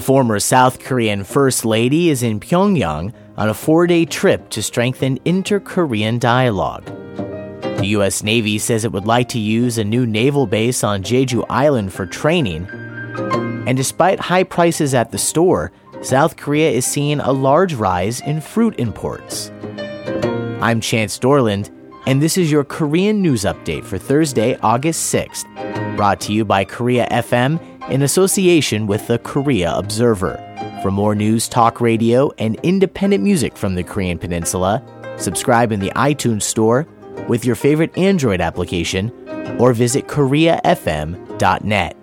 A former South Korean First Lady is in Pyongyang on a four day trip to strengthen inter Korean dialogue. The U.S. Navy says it would like to use a new naval base on Jeju Island for training. And despite high prices at the store, South Korea is seeing a large rise in fruit imports. I'm Chance Dorland, and this is your Korean news update for Thursday, August 6th, brought to you by Korea FM in association with the Korea Observer. For more news, talk radio, and independent music from the Korean Peninsula, subscribe in the iTunes Store with your favorite Android application or visit KoreaFM.net.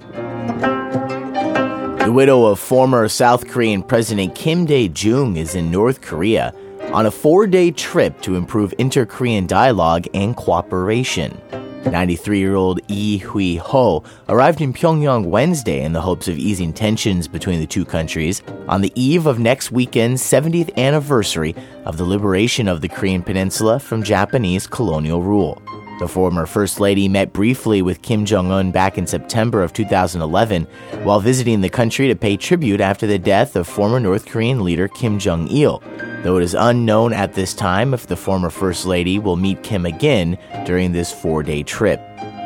The widow of former South Korean President Kim Dae Jung is in North Korea on a four day trip to improve inter Korean dialogue and cooperation. 93 year old Lee Hui Ho arrived in Pyongyang Wednesday in the hopes of easing tensions between the two countries on the eve of next weekend's 70th anniversary of the liberation of the Korean Peninsula from Japanese colonial rule. The former First Lady met briefly with Kim Jong un back in September of 2011 while visiting the country to pay tribute after the death of former North Korean leader Kim Jong il, though it is unknown at this time if the former First Lady will meet Kim again during this four day trip.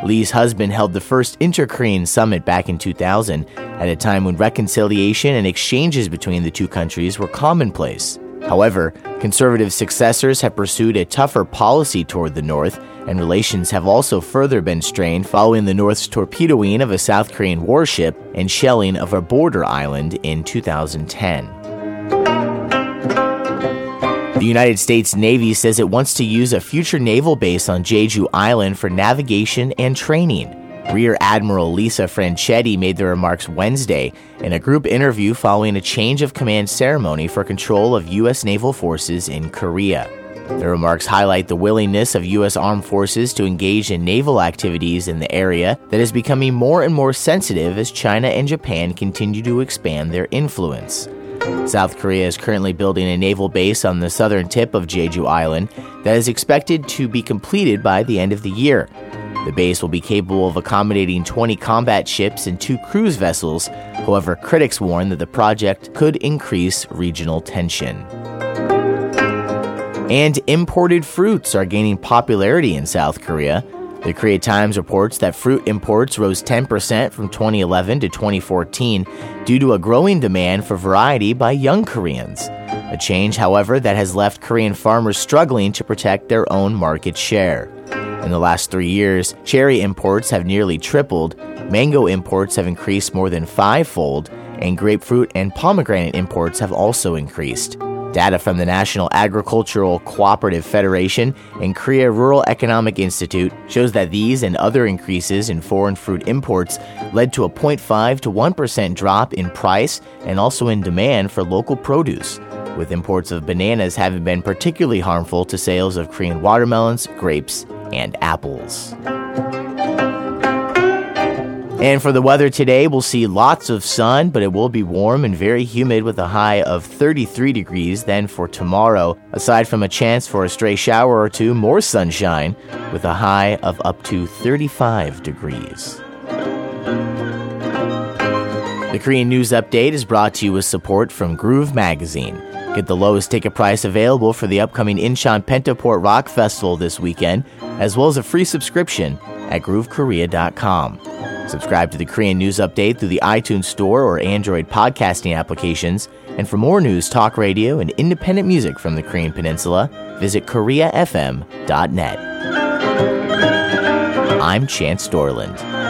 Lee's husband held the first inter Korean summit back in 2000, at a time when reconciliation and exchanges between the two countries were commonplace. However, conservative successors have pursued a tougher policy toward the North, and relations have also further been strained following the North's torpedoing of a South Korean warship and shelling of a border island in 2010. The United States Navy says it wants to use a future naval base on Jeju Island for navigation and training. Rear Admiral Lisa Franchetti made the remarks Wednesday in a group interview following a change of command ceremony for control of U.S. naval forces in Korea. The remarks highlight the willingness of U.S. armed forces to engage in naval activities in the area that is becoming more and more sensitive as China and Japan continue to expand their influence. South Korea is currently building a naval base on the southern tip of Jeju Island that is expected to be completed by the end of the year. The base will be capable of accommodating 20 combat ships and two cruise vessels. However, critics warn that the project could increase regional tension. And imported fruits are gaining popularity in South Korea. The Korea Times reports that fruit imports rose 10% from 2011 to 2014 due to a growing demand for variety by young Koreans. A change, however, that has left Korean farmers struggling to protect their own market share. In the last three years, cherry imports have nearly tripled, mango imports have increased more than fivefold, and grapefruit and pomegranate imports have also increased. Data from the National Agricultural Cooperative Federation and Korea Rural Economic Institute shows that these and other increases in foreign fruit imports led to a 0.5 to 1% drop in price and also in demand for local produce, with imports of bananas having been particularly harmful to sales of Korean watermelons, grapes, and apples. And for the weather today, we'll see lots of sun, but it will be warm and very humid with a high of 33 degrees. Then for tomorrow, aside from a chance for a stray shower or two, more sunshine with a high of up to 35 degrees. The Korean News Update is brought to you with support from Groove Magazine. Get the lowest ticket price available for the upcoming Incheon Pentaport Rock Festival this weekend, as well as a free subscription at groovekorea.com. Subscribe to the Korean News Update through the iTunes Store or Android podcasting applications. And for more news, talk radio, and independent music from the Korean Peninsula, visit KoreaFM.net. I'm Chance Dorland.